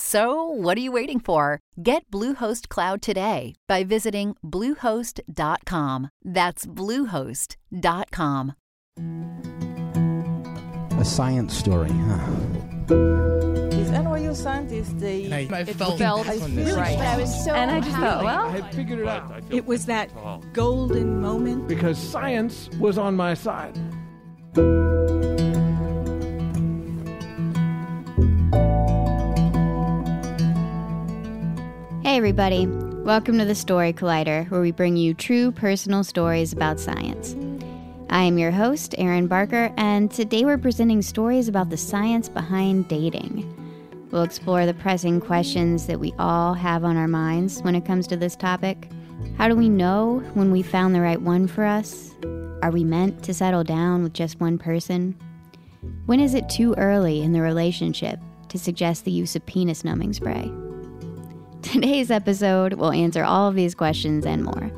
So, what are you waiting for? Get Bluehost Cloud today by visiting Bluehost.com. That's Bluehost.com. A science story, huh? These NYU scientists, they And I, I it felt, felt this one really is- right. But I was so and I just thought, well, I had figured it out it was that golden moment. because science was on my side. Hey, everybody. Welcome to the Story Collider, where we bring you true personal stories about science. I am your host, Erin Barker, and today we're presenting stories about the science behind dating. We'll explore the pressing questions that we all have on our minds when it comes to this topic. How do we know when we found the right one for us? Are we meant to settle down with just one person? When is it too early in the relationship to suggest the use of penis numbing spray? Today's episode will answer all of these questions and more.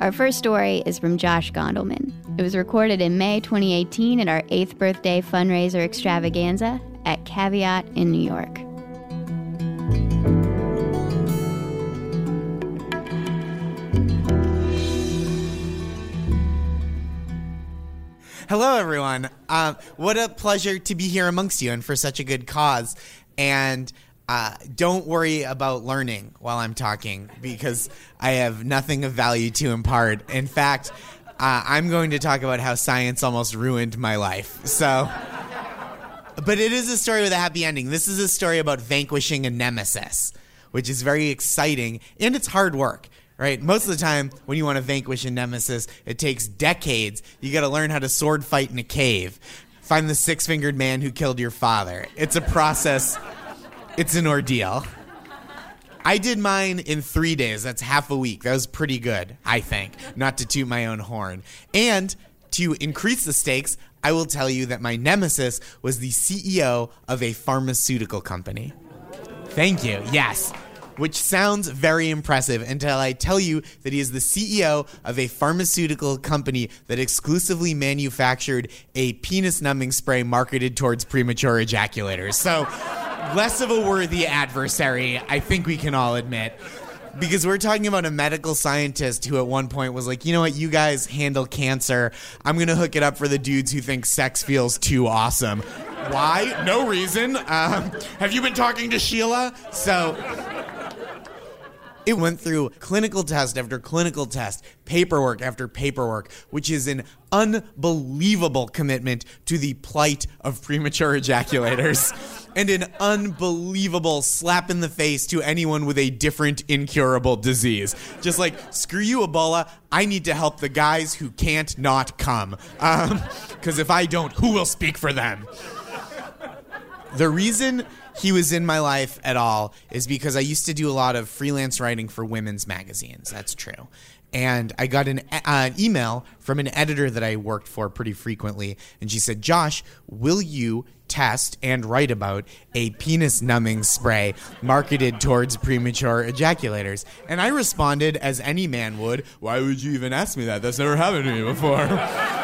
Our first story is from Josh Gondelman. It was recorded in May 2018 at our 8th birthday fundraiser extravaganza at Caveat in New York. Hello, everyone. Uh, what a pleasure to be here amongst you and for such a good cause. And uh, don't worry about learning while I'm talking because I have nothing of value to impart. In fact, uh, I'm going to talk about how science almost ruined my life. So. But it is a story with a happy ending. This is a story about vanquishing a nemesis, which is very exciting and it's hard work, right? Most of the time, when you want to vanquish a nemesis, it takes decades. You got to learn how to sword fight in a cave, find the six fingered man who killed your father. It's a process, it's an ordeal. I did mine in three days. That's half a week. That was pretty good, I think, not to toot my own horn. And to increase the stakes, I will tell you that my nemesis was the CEO of a pharmaceutical company. Thank you. Yes. Which sounds very impressive until I tell you that he is the CEO of a pharmaceutical company that exclusively manufactured a penis numbing spray marketed towards premature ejaculators. So, less of a worthy adversary, I think we can all admit. Because we're talking about a medical scientist who at one point was like, you know what, you guys handle cancer. I'm going to hook it up for the dudes who think sex feels too awesome. Why? No reason. Um, have you been talking to Sheila? So it went through clinical test after clinical test, paperwork after paperwork, which is an unbelievable commitment to the plight of premature ejaculators. And an unbelievable slap in the face to anyone with a different incurable disease. Just like, screw you, Ebola. I need to help the guys who can't not come. Um, because if I don't, who will speak for them? The reason he was in my life at all is because I used to do a lot of freelance writing for women's magazines. That's true. And I got an, uh, an email from an editor that I worked for pretty frequently. And she said, Josh, will you test and write about a penis numbing spray marketed towards premature ejaculators? And I responded, as any man would, Why would you even ask me that? That's never happened to me before.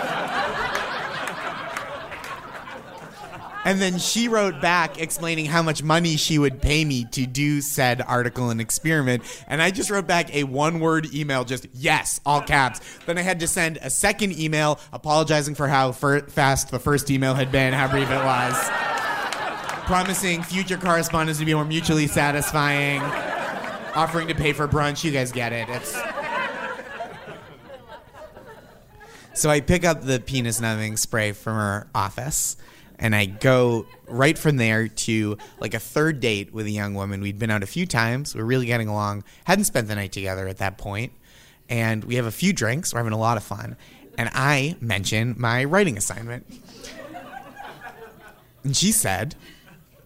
And then she wrote back explaining how much money she would pay me to do said article and experiment. And I just wrote back a one word email, just yes, all caps. Then I had to send a second email apologizing for how fir- fast the first email had been, how brief it was. Promising future correspondence to be more mutually satisfying. Offering to pay for brunch. You guys get it. It's. So I pick up the penis numbing spray from her office And I go right from there to like a third date with a young woman. We'd been out a few times. We are really getting along. Hadn't spent the night together at that point. And we have a few drinks. We're having a lot of fun. And I mention my writing assignment. And she said,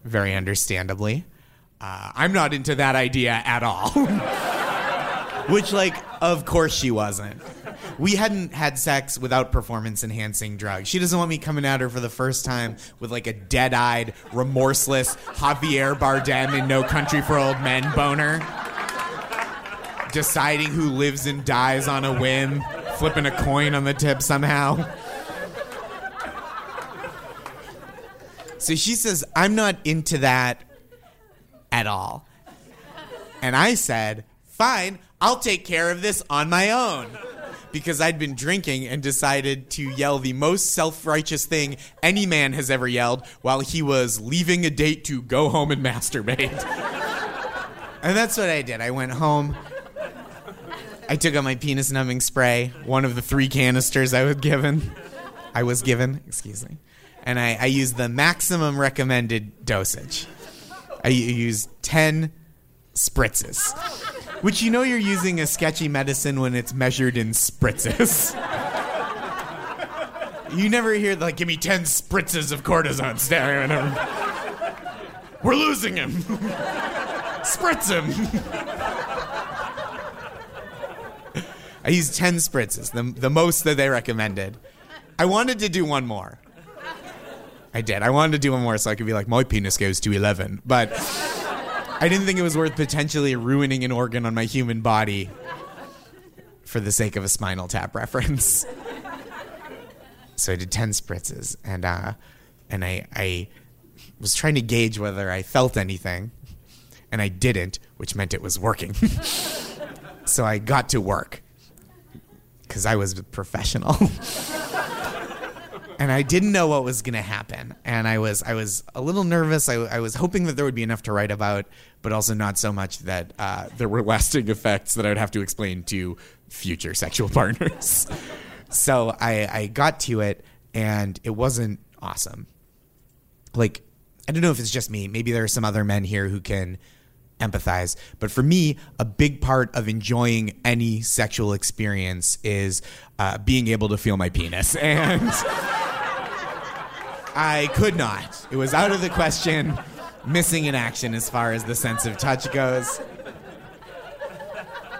very understandably, uh, I'm not into that idea at all. Which, like, of course she wasn't. We hadn't had sex without performance enhancing drugs. She doesn't want me coming at her for the first time with like a dead eyed, remorseless Javier Bardem in No Country for Old Men boner. Deciding who lives and dies on a whim, flipping a coin on the tip somehow. So she says, I'm not into that at all. And I said, Fine, I'll take care of this on my own because I'd been drinking and decided to yell the most self righteous thing any man has ever yelled while he was leaving a date to go home and masturbate. and that's what I did. I went home. I took out my penis numbing spray, one of the three canisters I was given. I was given, excuse me. And I, I used the maximum recommended dosage. I used 10 spritzes. Which you know you're using a sketchy medicine when it's measured in spritzes. you never hear like, give me 10 spritzes of cortisone staring at him. We're losing him. Spritz him. I used 10 spritzes, the, the most that they recommended. I wanted to do one more. I did. I wanted to do one more so I could be like, my penis goes to 11. But. I didn't think it was worth potentially ruining an organ on my human body for the sake of a spinal tap reference. so I did 10 spritzes and uh, and I I was trying to gauge whether I felt anything and I didn't, which meant it was working. so I got to work cuz I was professional. and I didn't know what was going to happen, and I was I was a little nervous. I, I, was hoping that there would be enough to write about, but also not so much that uh, there were lasting effects that I would have to explain to future sexual partners. so I, I got to it, and it wasn't awesome. Like I don't know if it's just me. Maybe there are some other men here who can empathize. But for me, a big part of enjoying any sexual experience is uh, being able to feel my penis. And. I could not. It was out of the question. Missing in action as far as the sense of touch goes.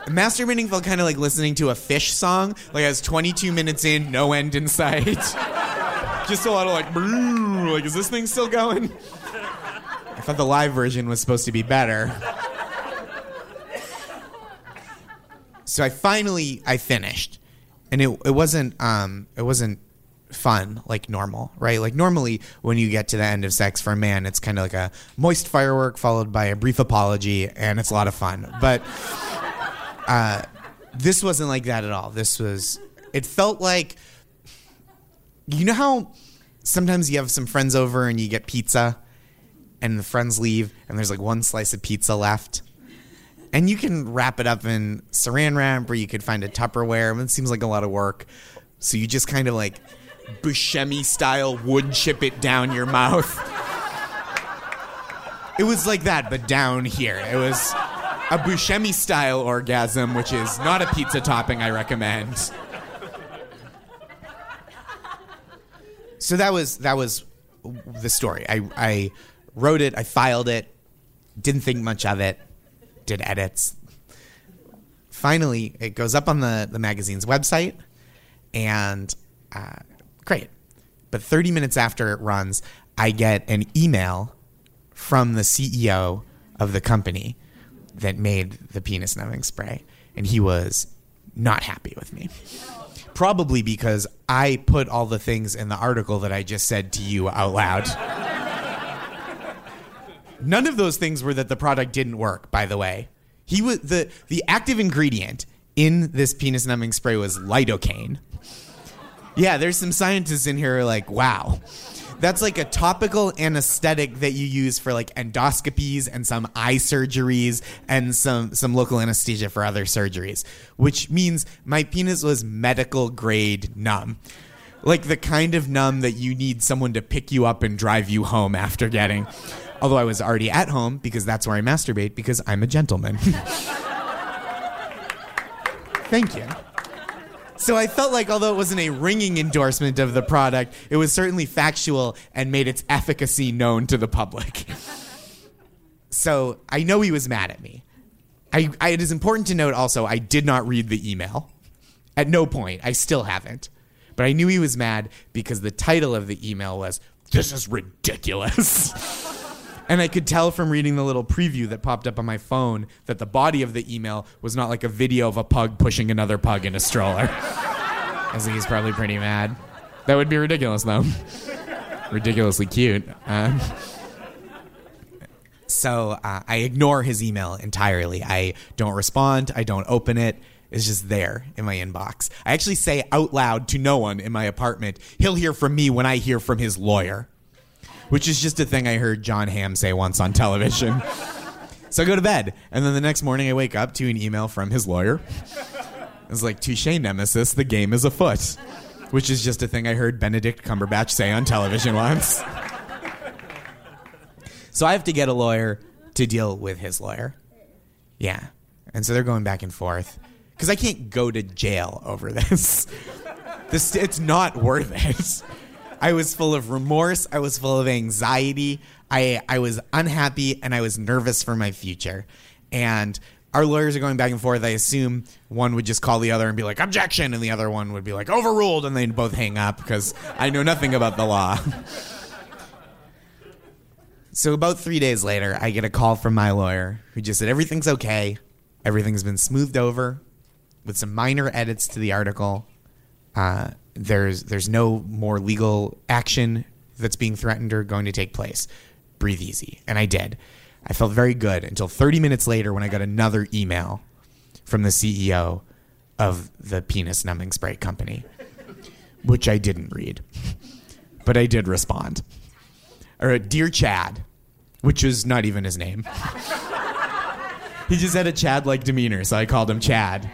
Masturbating felt kind of like listening to a Phish song. Like I was 22 minutes in, no end in sight. Just a lot of like, like, is this thing still going? I thought the live version was supposed to be better. So I finally I finished, and it it wasn't um it wasn't fun like normal, right? Like normally when you get to the end of sex for a man, it's kind of like a moist firework followed by a brief apology, and it's a lot of fun. But uh, this wasn't like that at all. This was. It felt like. You know how sometimes you have some friends over and you get pizza, and the friends leave, and there's like one slice of pizza left. And you can wrap it up in saran wrap, or you could find a Tupperware. It seems like a lot of work. So you just kind of like Buscemi style wood chip it down your mouth. It was like that, but down here. It was a Buscemi style orgasm, which is not a pizza topping I recommend. So that was that was the story. I, I wrote it, I filed it, didn't think much of it, did edits. Finally, it goes up on the, the magazine's website, and uh, Great. But 30 minutes after it runs, I get an email from the CEO of the company that made the penis numbing spray. And he was not happy with me. Probably because I put all the things in the article that I just said to you out loud. None of those things were that the product didn't work, by the way. He was the the active ingredient in this penis numbing spray was lidocaine. Yeah, there's some scientists in here like, wow. That's like a topical anesthetic that you use for like endoscopies and some eye surgeries and some some local anesthesia for other surgeries, which means my penis was medical grade numb. like the kind of numb that you need someone to pick you up and drive you home after getting. Although I was already at home because that's where I masturbate because I'm a gentleman. Thank you. So I felt like although it wasn't a ringing endorsement of the product, it was certainly factual and made its efficacy known to the public. So I know he was mad at me. I, I, it is important to note also I did not read the email. At no point. I still haven't. But I knew he was mad because the title of the email was, This is ridiculous. and I could tell from reading the little preview that popped up on my phone that the body of the email was not like a video of a pug pushing another pug in a stroller. I think he's probably pretty mad. That would be ridiculous, though. Ridiculously cute. Uh, so uh, I ignore his email entirely. I don't respond. I don't open it. It's just there in my inbox. I actually say out loud to no one in my apartment, he'll hear from me when I hear from his lawyer, which is just a thing I heard Jon Hamm say once on television. so I go to bed. And then the next morning I wake up to an email from his lawyer. It's like, touche, nemesis, the game is afoot, which is just a thing I heard Benedict Cumberbatch say on television once. So I have to get a lawyer to deal with his lawyer. Yeah. And so they're going back and forth because I can't go to jail over this. this it's not worth it. I was full of remorse, I was full of anxiety, I I was unhappy and I was nervous for my future. And our lawyers are going back and forth. I assume one would just call the other and be like, objection, and the other one would be like, overruled, and they'd both hang up because I know nothing about the law. So about three days later, I get a call from my lawyer who just said everything's okay, everything's been smoothed over, with some minor edits to the article. Uh, there's there's no more legal action that's being threatened or going to take place. Breathe easy, and I did. I felt very good until 30 minutes later when I got another email from the CEO of the penis numbing spray company, which I didn't read, but I did respond or uh, Dear Chad, which was not even his name. he just had a Chad like demeanor, so I called him Chad.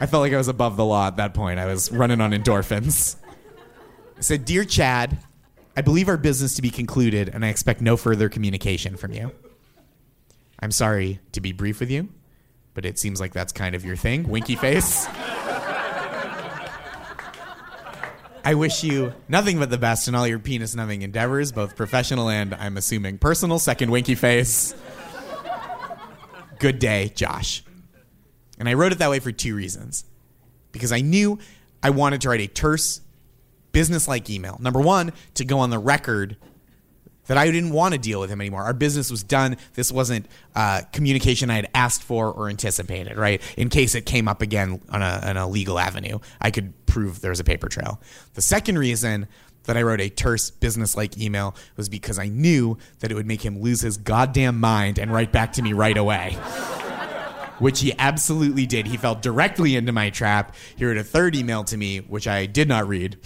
I felt like I was above the law at that point. I was running on endorphins. I said, Dear Chad, I believe our business to be concluded, and I expect no further communication from you. I'm sorry to be brief with you, but it seems like that's kind of your thing. Winky face. I wish you nothing but the best in all your penis numbing endeavors, both professional and, I'm assuming, personal. Second winky face. Good day, Josh. And I wrote it that way for two reasons. Because I knew I wanted to write a terse, business like email. Number one, to go on the record that I didn't want to deal with him anymore. Our business was done. This wasn't uh, communication I had asked for or anticipated, right? In case it came up again on a, on a legal avenue, I could prove there was a paper trail. The second reason that I wrote a terse business like email was because I knew that it would make him lose his goddamn mind and write back to me right away. Which he absolutely did. He fell directly into my trap. He wrote a third email to me, which I did not read.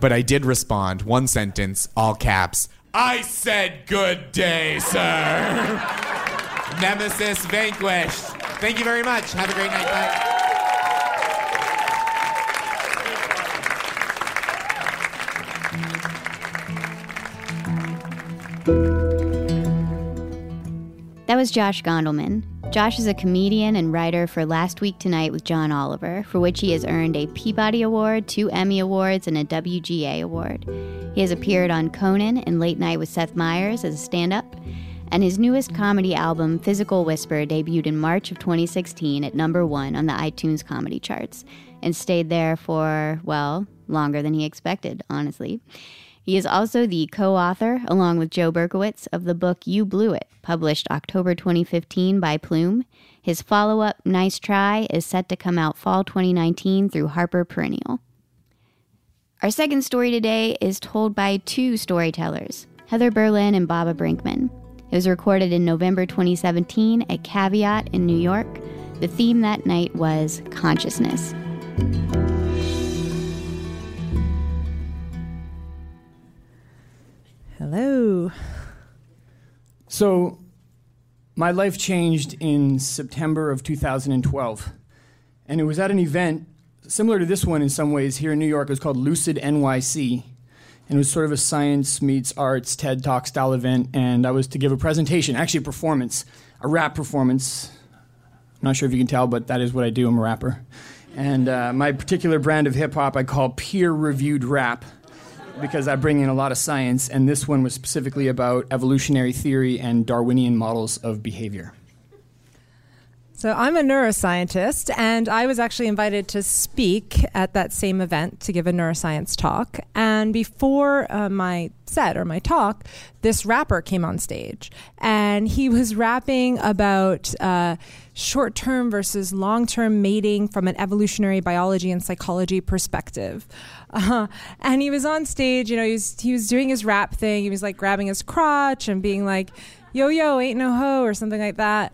but I did respond, one sentence, all caps. I said good day, sir. Nemesis vanquished. Thank you very much. Have a great night. Bye. That was Josh Gondelman. Josh is a comedian and writer for Last Week Tonight with John Oliver, for which he has earned a Peabody Award, two Emmy Awards, and a WGA Award. He has appeared on Conan and Late Night with Seth Meyers as a stand up, and his newest comedy album, Physical Whisper, debuted in March of 2016 at number one on the iTunes comedy charts and stayed there for, well, longer than he expected, honestly. He is also the co author, along with Joe Berkowitz, of the book You Blew It, published October 2015 by Plume. His follow up, Nice Try, is set to come out fall 2019 through Harper Perennial. Our second story today is told by two storytellers, Heather Berlin and Baba Brinkman. It was recorded in November 2017 at Caveat in New York. The theme that night was consciousness. So, my life changed in September of 2012. And it was at an event similar to this one in some ways. Here in New York, it was called Lucid NYC. And it was sort of a science meets arts TED Talk style event. And I was to give a presentation, actually a performance, a rap performance. I'm not sure if you can tell, but that is what I do. I'm a rapper. And uh, my particular brand of hip hop I call peer reviewed rap because I bring in a lot of science. And this one was specifically about evolutionary theory and Darwinian models of behavior. So I'm a neuroscientist, and I was actually invited to speak at that same event to give a neuroscience talk. And before uh, my set or my talk, this rapper came on stage, and he was rapping about uh, short-term versus long-term mating from an evolutionary biology and psychology perspective. Uh, and he was on stage, you know, he was he was doing his rap thing. He was like grabbing his crotch and being like, "Yo yo, ain't no hoe" or something like that.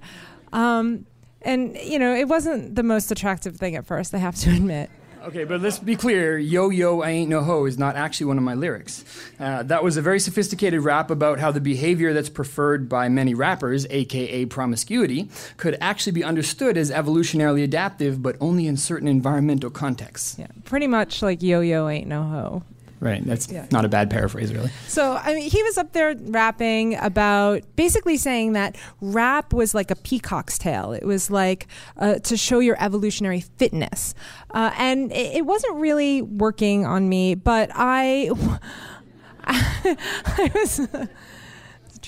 Um, and you know, it wasn't the most attractive thing at first. I have to admit. Okay, but let's be clear. Yo, yo, I ain't no hoe is not actually one of my lyrics. Uh, that was a very sophisticated rap about how the behavior that's preferred by many rappers, aka promiscuity, could actually be understood as evolutionarily adaptive, but only in certain environmental contexts. Yeah, pretty much like yo, yo, ain't no hoe. Right, that's Yeah. not a bad paraphrase, really. So I mean, he was up there rapping about basically saying that rap was like a peacock's tail. It was like uh, to show your evolutionary fitness, uh, and it, it wasn't really working on me. But I, I was.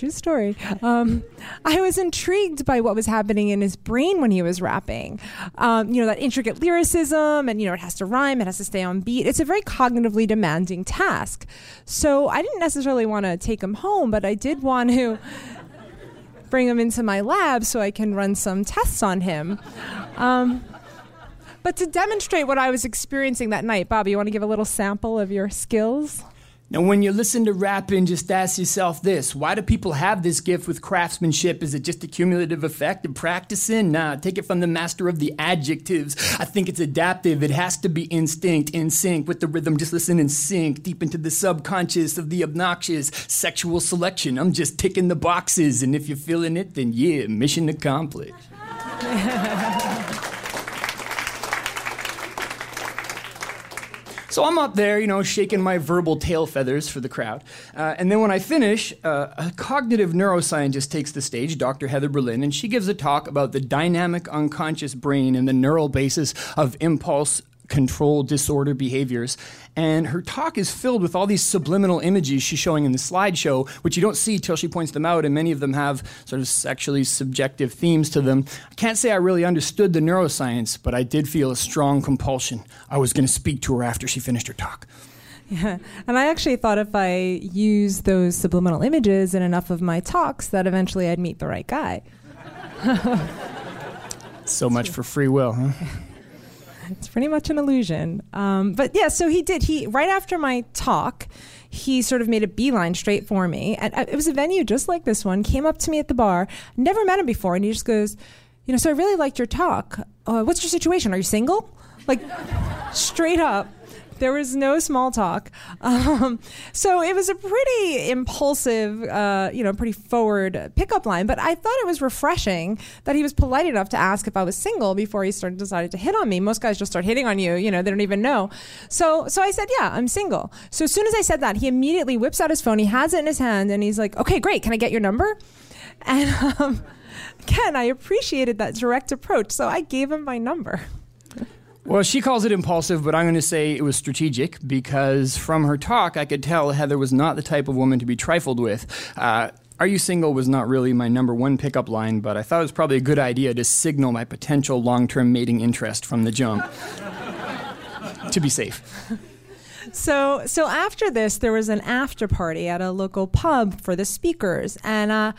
True story. Um, I was intrigued by what was happening in his brain when he was rapping. Um, you know, that intricate lyricism, and, you know, it has to rhyme, it has to stay on beat. It's a very cognitively demanding task. So I didn't necessarily want to take him home, but I did want to bring him into my lab so I can run some tests on him. Um, but to demonstrate what I was experiencing that night, Baba, you want to give a little sample of your skills? Now, when you listen to rapping, just ask yourself this why do people have this gift with craftsmanship? Is it just a cumulative effect of practicing? Nah, take it from the master of the adjectives. I think it's adaptive. It has to be instinct, in sync with the rhythm. Just listen and sink deep into the subconscious of the obnoxious sexual selection. I'm just ticking the boxes, and if you're feeling it, then yeah, mission accomplished. So I'm up there, you know, shaking my verbal tail feathers for the crowd. Uh, and then when I finish, uh, a cognitive neuroscientist takes the stage, Dr. Heather Berlin, and she gives a talk about the dynamic unconscious brain and the neural basis of impulse control disorder behaviors. And her talk is filled with all these subliminal images she's showing in the slideshow, which you don't see till she points them out, and many of them have sort of sexually subjective themes to them. I can't say I really understood the neuroscience, but I did feel a strong compulsion. I was going to speak to her after she finished her talk. Yeah. And I actually thought if I used those subliminal images in enough of my talks, that eventually I'd meet the right guy. So much for free will, huh? It's pretty much an illusion. Um, but yeah, so he did. He right after my talk, he sort of made a beeline straight for me, and uh, it was a venue just like this one. Came up to me at the bar, never met him before, and he just goes, "You know, so I really liked your talk. Uh, what's your situation? Are you single?" Like straight up. There was no small talk. Um, so it was a pretty impulsive, uh, you know, pretty forward pickup line. But I thought it was refreshing that he was polite enough to ask if I was single before he started decided to hit on me. Most guys just start hitting on you, you know, they don't even know. So so I said, yeah, I'm single. So as soon as I said that, he immediately whips out his phone. He has it in his hand, and he's like, okay, great. Can I get your number? And um, again, I appreciated that direct approach. So I gave him my number. Well, she calls it impulsive, but I'm going to say it was strategic because from her talk, I could tell Heather was not the type of woman to be trifled with. Uh, are you single was not really my number one pickup line, but I thought it was probably a good idea to signal my potential long term mating interest from the jump. to be safe. So, so after this, there was an after party at a local pub for the speakers, and uh,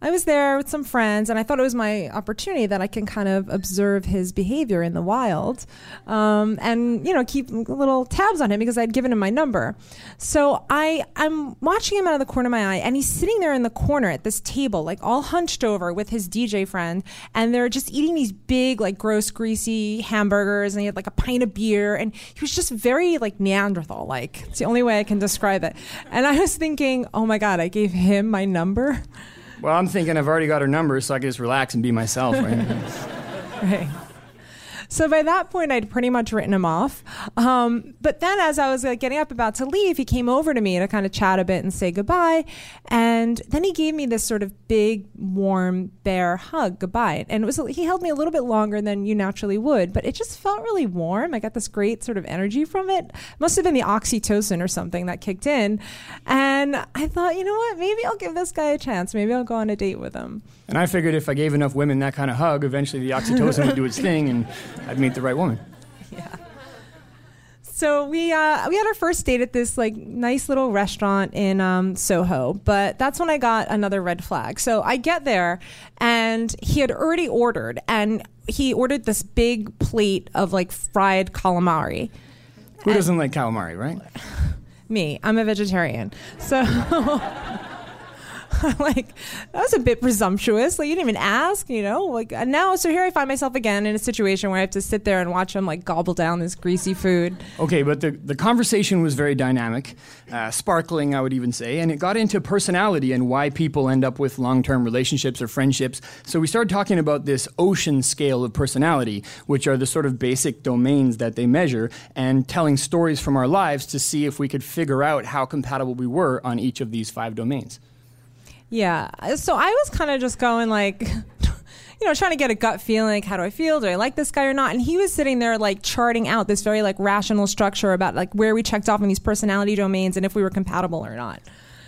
I was there with some friends, and I thought it was my opportunity that I can kind of observe his behavior in the wild, um, and you know keep little tabs on him because I'd given him my number. So I I'm watching him out of the corner of my eye, and he's sitting there in the corner at this table, like all hunched over with his DJ friend, and they're just eating these big, like gross, greasy hamburgers, and he had like a pint of beer, and he was just very like Neanderthal, like it's the only way I can describe it. And I was thinking, oh my god, I gave him my number. Well, I'm thinking I've already got her number, so I can just relax and be myself. Right? Right. So by that point, I'd pretty much written him off. Um, but then, as I was like getting up about to leave, he came over to me to kind of chat a bit and say goodbye. And then he gave me this sort of big, warm, bear hug goodbye. And it was he held me a little bit longer than you naturally would, but it just felt really warm. I got this great sort of energy from it. Must have been the oxytocin or something that kicked in. And I thought, you know what? Maybe I'll give this guy a chance. Maybe I'll go on a date with him. And I figured if I gave enough women that kind of hug, eventually the oxytocin would do its thing and I'd meet the right woman. Yeah. So we uh, we had our first date at this like nice little restaurant in um, Soho, but that's when I got another red flag. So I get there, and he had already ordered, and he ordered this big plate of like fried calamari. Who doesn't like calamari, right? Me, I'm a vegetarian, so. like that was a bit presumptuous. Like you didn't even ask, you know. Like and now, so here I find myself again in a situation where I have to sit there and watch him like gobble down this greasy food. Okay, but the, the conversation was very dynamic, uh, sparkling, I would even say, and it got into personality and why people end up with long term relationships or friendships. So we started talking about this ocean scale of personality, which are the sort of basic domains that they measure, and telling stories from our lives to see if we could figure out how compatible we were on each of these five domains. Yeah. So I was kind of just going like, you know, trying to get a gut feeling. Like, how do I feel? Do I like this guy or not? And he was sitting there like charting out this very like rational structure about like where we checked off in these personality domains and if we were compatible or not.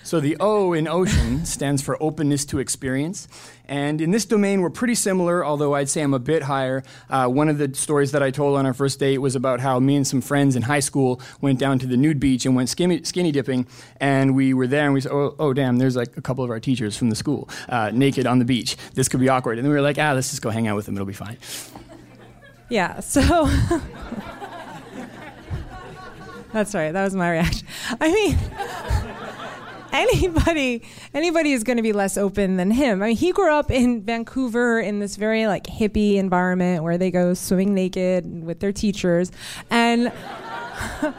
So the O in ocean stands for openness to experience. And in this domain, we're pretty similar, although I'd say I'm a bit higher. Uh, one of the stories that I told on our first date was about how me and some friends in high school went down to the nude beach and went skinny, skinny dipping. And we were there and we said, oh, oh, damn, there's like a couple of our teachers from the school uh, naked on the beach. This could be awkward. And we were like, ah, let's just go hang out with them. It'll be fine. Yeah. So. That's right. That was my reaction. I mean, anybody anybody is going to be less open than him. I mean, he grew up in Vancouver in this very like hippie environment where they go swimming naked with their teachers, and.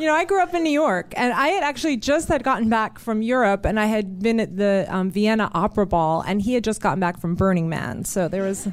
you know, I grew up in New York, and I had actually just had gotten back from Europe, and I had been at the um, Vienna Opera Ball, and he had just gotten back from Burning Man. So there was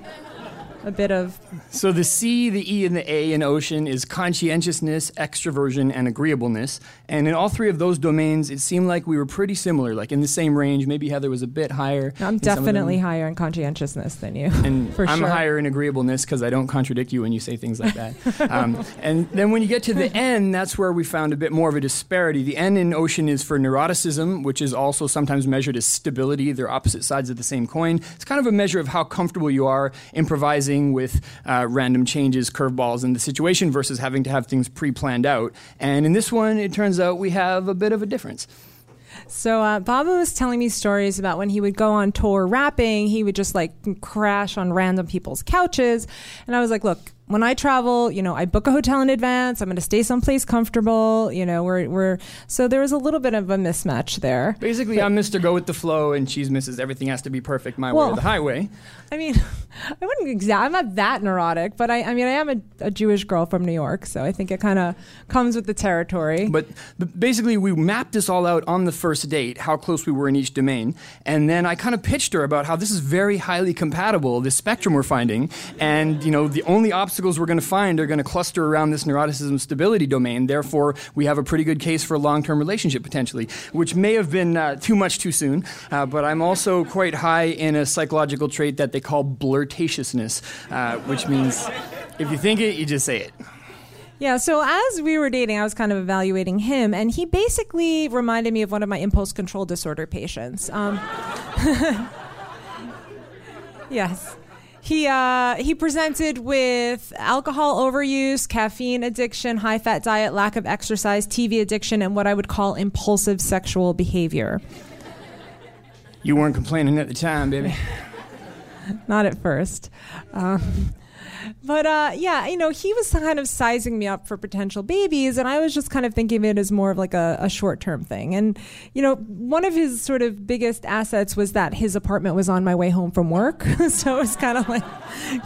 a bit of. So the C, the E, and the A in ocean is conscientiousness, extroversion, and agreeableness. And in all three of those domains, it seemed like we were pretty similar, like in the same range. Maybe Heather was a bit higher. I'm definitely higher in conscientiousness than you. And for I'm sure. higher in agreeableness because I don't contradict you when you say things like that. um, and then when you get to the N, that's where we found a bit more of a disparity. The N in ocean is for neuroticism, which is also sometimes measured as stability. They're opposite sides of the same coin. It's kind of a measure of how comfortable you are improvising with uh, random changes, curveballs in the situation versus having to have things pre planned out. And in this one, it turns out we have a bit of a difference. So uh, Baba was telling me stories about when he would go on tour rapping, he would just like crash on random people's couches, and I was like, look. When I travel, you know, I book a hotel in advance. I'm going to stay someplace comfortable. You know, we're, we're so there was a little bit of a mismatch there. Basically, I'm Mr. Go with the flow, and she's Mrs. Everything has to be perfect my way Well- or the highway. I mean, I wouldn't exact. I'm not that neurotic, but I, I mean, I am a, a Jewish girl from New York, so I think it kind of comes with the territory. But, but basically, we mapped this all out on the first date, how close we were in each domain. And then I kind of pitched her about how this is very highly compatible, this spectrum we're finding. And, you know, the only obstacles we're going to find are going to cluster around this neuroticism stability domain. Therefore, we have a pretty good case for a long term relationship potentially, which may have been uh, too much too soon. Uh, but I'm also quite high in a psychological trait that they call blirtatiousness, uh, which means if you think it, you just say it. Yeah, so as we were dating, I was kind of evaluating him, and he basically reminded me of one of my impulse control disorder patients. Um, yes. He, uh, he presented with alcohol overuse, caffeine addiction, high fat diet, lack of exercise, TV addiction, and what I would call impulsive sexual behavior. You weren't complaining at the time, baby. Not at first. Um, but uh, yeah, you know, he was kind of sizing me up for potential babies, and I was just kind of thinking of it as more of like a, a short term thing. And, you know, one of his sort of biggest assets was that his apartment was on my way home from work. so it was kind of like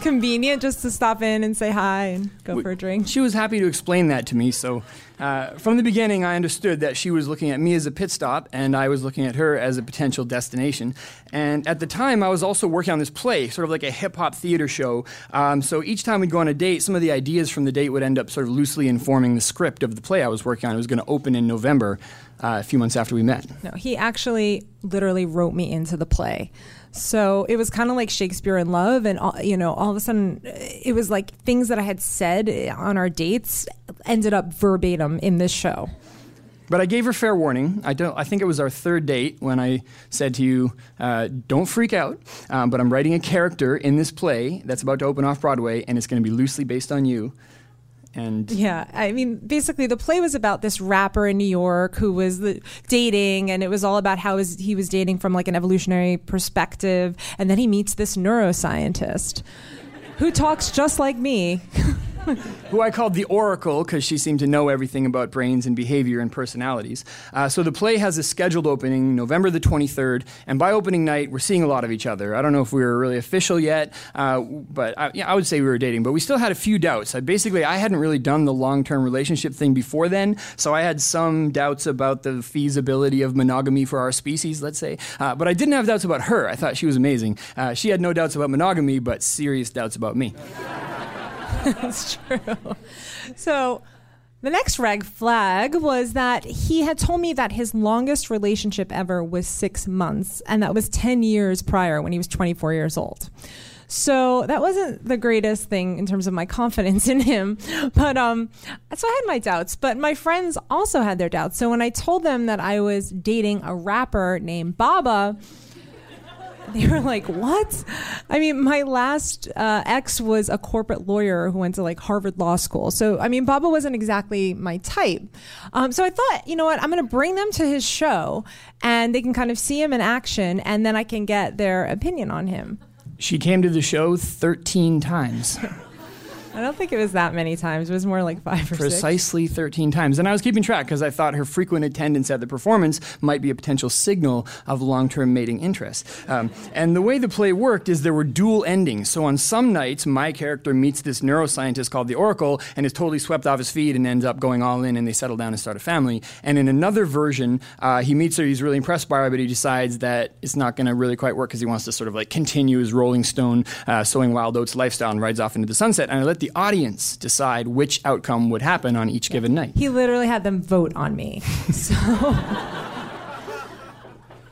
convenient just to stop in and say hi and go for a drink. She was happy to explain that to me, so Uh, from the beginning, I understood that she was looking at me as a pit stop, and I was looking at her as a potential destination. And at the time, I was also working on this play, sort of like a hip hop theater show. Um, so each time we'd go on a date, some of the ideas from the date would end up sort of loosely informing the script of the play I was working on. It was going to open in November, uh, a few months after we met. No, he actually literally wrote me into the play. So it was kind of like Shakespeare in Love, and all, you know, all of a sudden, it was like things that I had said on our dates ended up verbatim in this show. But I gave her fair warning. I don't. I think it was our third date when I said to you, uh, "Don't freak out." Um, but I'm writing a character in this play that's about to open off Broadway, and it's going to be loosely based on you. And Yeah, I mean, basically, the play was about this rapper in New York who was the, dating, and it was all about how his, he was dating from like an evolutionary perspective, and then he meets this neuroscientist who talks just like me. who I called the Oracle because she seemed to know everything about brains and behavior and personalities. Uh, so the play has a scheduled opening November the 23rd, and by opening night, we're seeing a lot of each other. I don't know if we were really official yet, uh, but I, yeah, I would say we were dating. But we still had a few doubts. I, basically, I hadn't really done the long term relationship thing before then, so I had some doubts about the feasibility of monogamy for our species, let's say. Uh, but I didn't have doubts about her. I thought she was amazing. Uh, she had no doubts about monogamy, but serious doubts about me. That's true. So the next red flag was that he had told me that his longest relationship ever was six months, and that was 10 years prior when he was 24 years old. So that wasn't the greatest thing in terms of my confidence in him. But um, so I had my doubts. But my friends also had their doubts. So when I told them that I was dating a rapper named Baba, they were like, "What?" I mean, my last uh, ex was a corporate lawyer who went to like Harvard Law School. So, I mean, Baba wasn't exactly my type. Um, so I thought, you know what? I'm going to bring them to his show, and they can kind of see him in action, and then I can get their opinion on him. She came to the show 13 times. I don't think it was that many times. It was more like five or six. Precisely 13 times. And I was keeping track because I thought her frequent attendance at the performance might be a potential signal of long term mating interest. Um, and the way the play worked is there were dual endings. So on some nights, my character meets this neuroscientist called the Oracle and is totally swept off his feet and ends up going all in and they settle down and start a family. And in another version, uh, he meets her, he's really impressed by her, but he decides that it's not going to really quite work because he wants to sort of like continue his Rolling Stone uh, sowing wild oats lifestyle and rides off into the sunset. And I let the audience decide which outcome would happen on each given night. He literally had them vote on me. So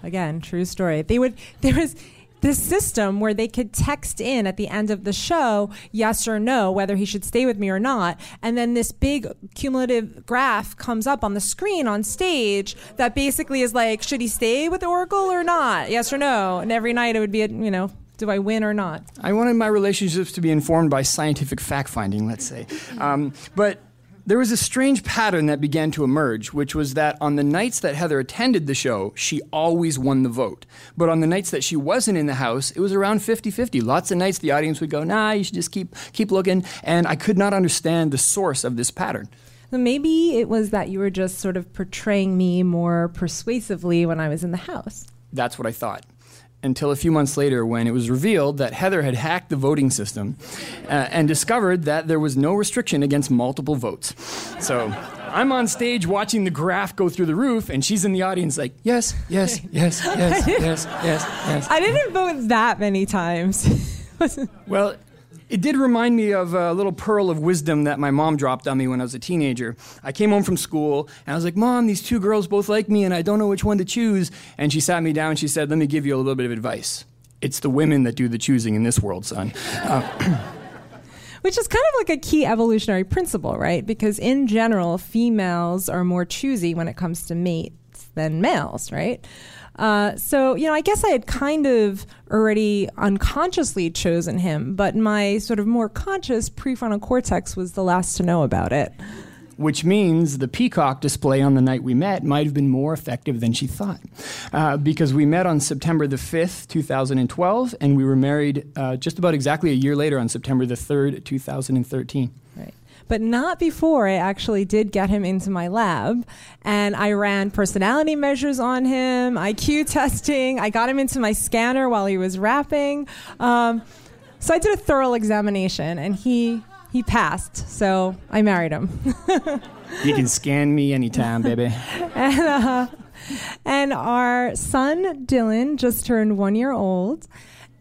again, true story. They would there was this system where they could text in at the end of the show yes or no whether he should stay with me or not and then this big cumulative graph comes up on the screen on stage that basically is like should he stay with oracle or not yes or no and every night it would be a, you know do I win or not? I wanted my relationships to be informed by scientific fact finding, let's say. Um, but there was a strange pattern that began to emerge, which was that on the nights that Heather attended the show, she always won the vote. But on the nights that she wasn't in the house, it was around 50 50. Lots of nights the audience would go, nah, you should just keep, keep looking. And I could not understand the source of this pattern. So maybe it was that you were just sort of portraying me more persuasively when I was in the house. That's what I thought until a few months later when it was revealed that Heather had hacked the voting system uh, and discovered that there was no restriction against multiple votes. So I'm on stage watching the graph go through the roof, and she's in the audience like, yes, yes, yes, yes, yes, yes, yes. I didn't vote that many times. well, it did remind me of a little pearl of wisdom that my mom dropped on me when I was a teenager. I came home from school and I was like, Mom, these two girls both like me and I don't know which one to choose. And she sat me down and she said, Let me give you a little bit of advice. It's the women that do the choosing in this world, son. Uh, Which is kind of like a key evolutionary principle, right? Because in general, females are more choosy when it comes to mates than males, right? Uh, so, you know, I guess I had kind of already unconsciously chosen him, but my sort of more conscious prefrontal cortex was the last to know about it. Which means the peacock display on the night we met might have been more effective than she thought. Uh, because we met on September the 5th, 2012, and we were married uh, just about exactly a year later on September the 3rd, 2013 but not before I actually did get him into my lab. And I ran personality measures on him, IQ testing. I got him into my scanner while he was rapping. Um, so I did a thorough examination, and he he passed, so I married him. You can scan me anytime, baby. and, uh, and our son Dylan just turned one year old,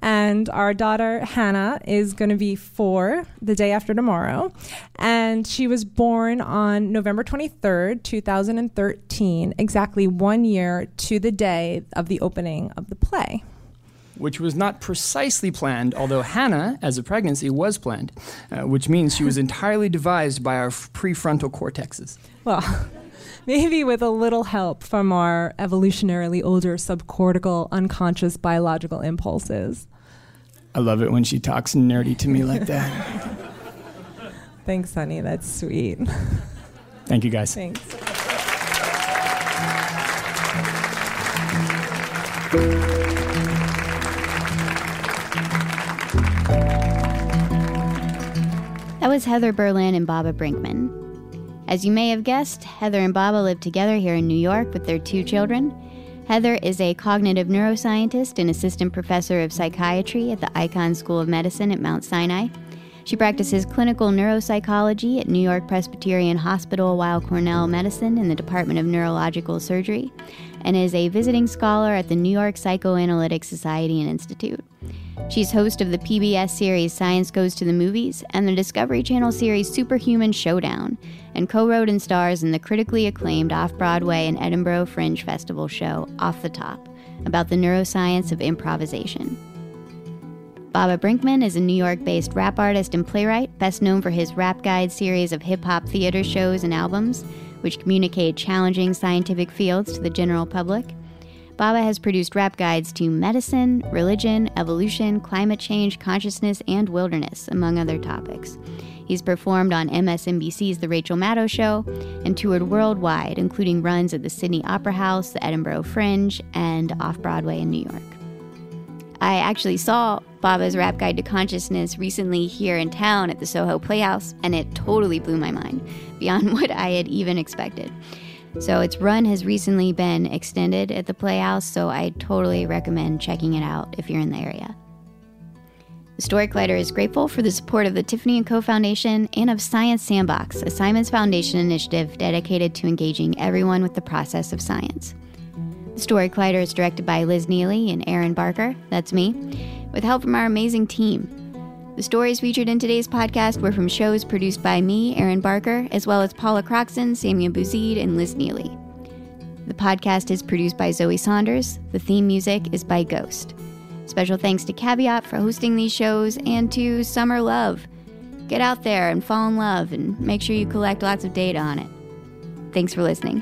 and our daughter Hannah is going to be four the day after tomorrow, and she was born on November twenty third, two thousand and thirteen, exactly one year to the day of the opening of the play. which was not precisely planned, although Hannah, as a pregnancy, was planned, uh, which means she was entirely devised by our prefrontal cortexes. Well, maybe with a little help from our evolutionarily older subcortical unconscious biological impulses. I love it when she talks nerdy to me like that. Thanks, honey. That's sweet. Thank you, guys. Thanks. That was Heather Berlin and Baba Brinkman. As you may have guessed, Heather and Baba live together here in New York with their two children. Heather is a cognitive neuroscientist and assistant professor of psychiatry at the Icahn School of Medicine at Mount Sinai. She practices clinical neuropsychology at New York Presbyterian Hospital Weill Cornell Medicine in the Department of Neurological Surgery and is a visiting scholar at the New York Psychoanalytic Society and Institute. She's host of the PBS series Science Goes to the Movies and the Discovery Channel series Superhuman Showdown, and co wrote and stars in the critically acclaimed off Broadway and Edinburgh Fringe Festival show Off the Top about the neuroscience of improvisation. Baba Brinkman is a New York based rap artist and playwright, best known for his Rap Guide series of hip hop theater shows and albums, which communicate challenging scientific fields to the general public. Baba has produced rap guides to medicine, religion, evolution, climate change, consciousness, and wilderness, among other topics. He's performed on MSNBC's The Rachel Maddow Show and toured worldwide, including runs at the Sydney Opera House, the Edinburgh Fringe, and off Broadway in New York. I actually saw Baba's Rap Guide to Consciousness recently here in town at the Soho Playhouse, and it totally blew my mind, beyond what I had even expected. So its run has recently been extended at the Playhouse, so I totally recommend checking it out if you're in the area. The Story Collider is grateful for the support of the Tiffany & Co. Foundation and of Science Sandbox, a Simons Foundation initiative dedicated to engaging everyone with the process of science. The Story Collider is directed by Liz Neely and Erin Barker, that's me, with help from our amazing team. The stories featured in today's podcast were from shows produced by me, Erin Barker, as well as Paula Croxton, Samia Bouzid, and Liz Neely. The podcast is produced by Zoe Saunders. The theme music is by Ghost. Special thanks to Caveat for hosting these shows and to Summer Love. Get out there and fall in love and make sure you collect lots of data on it. Thanks for listening.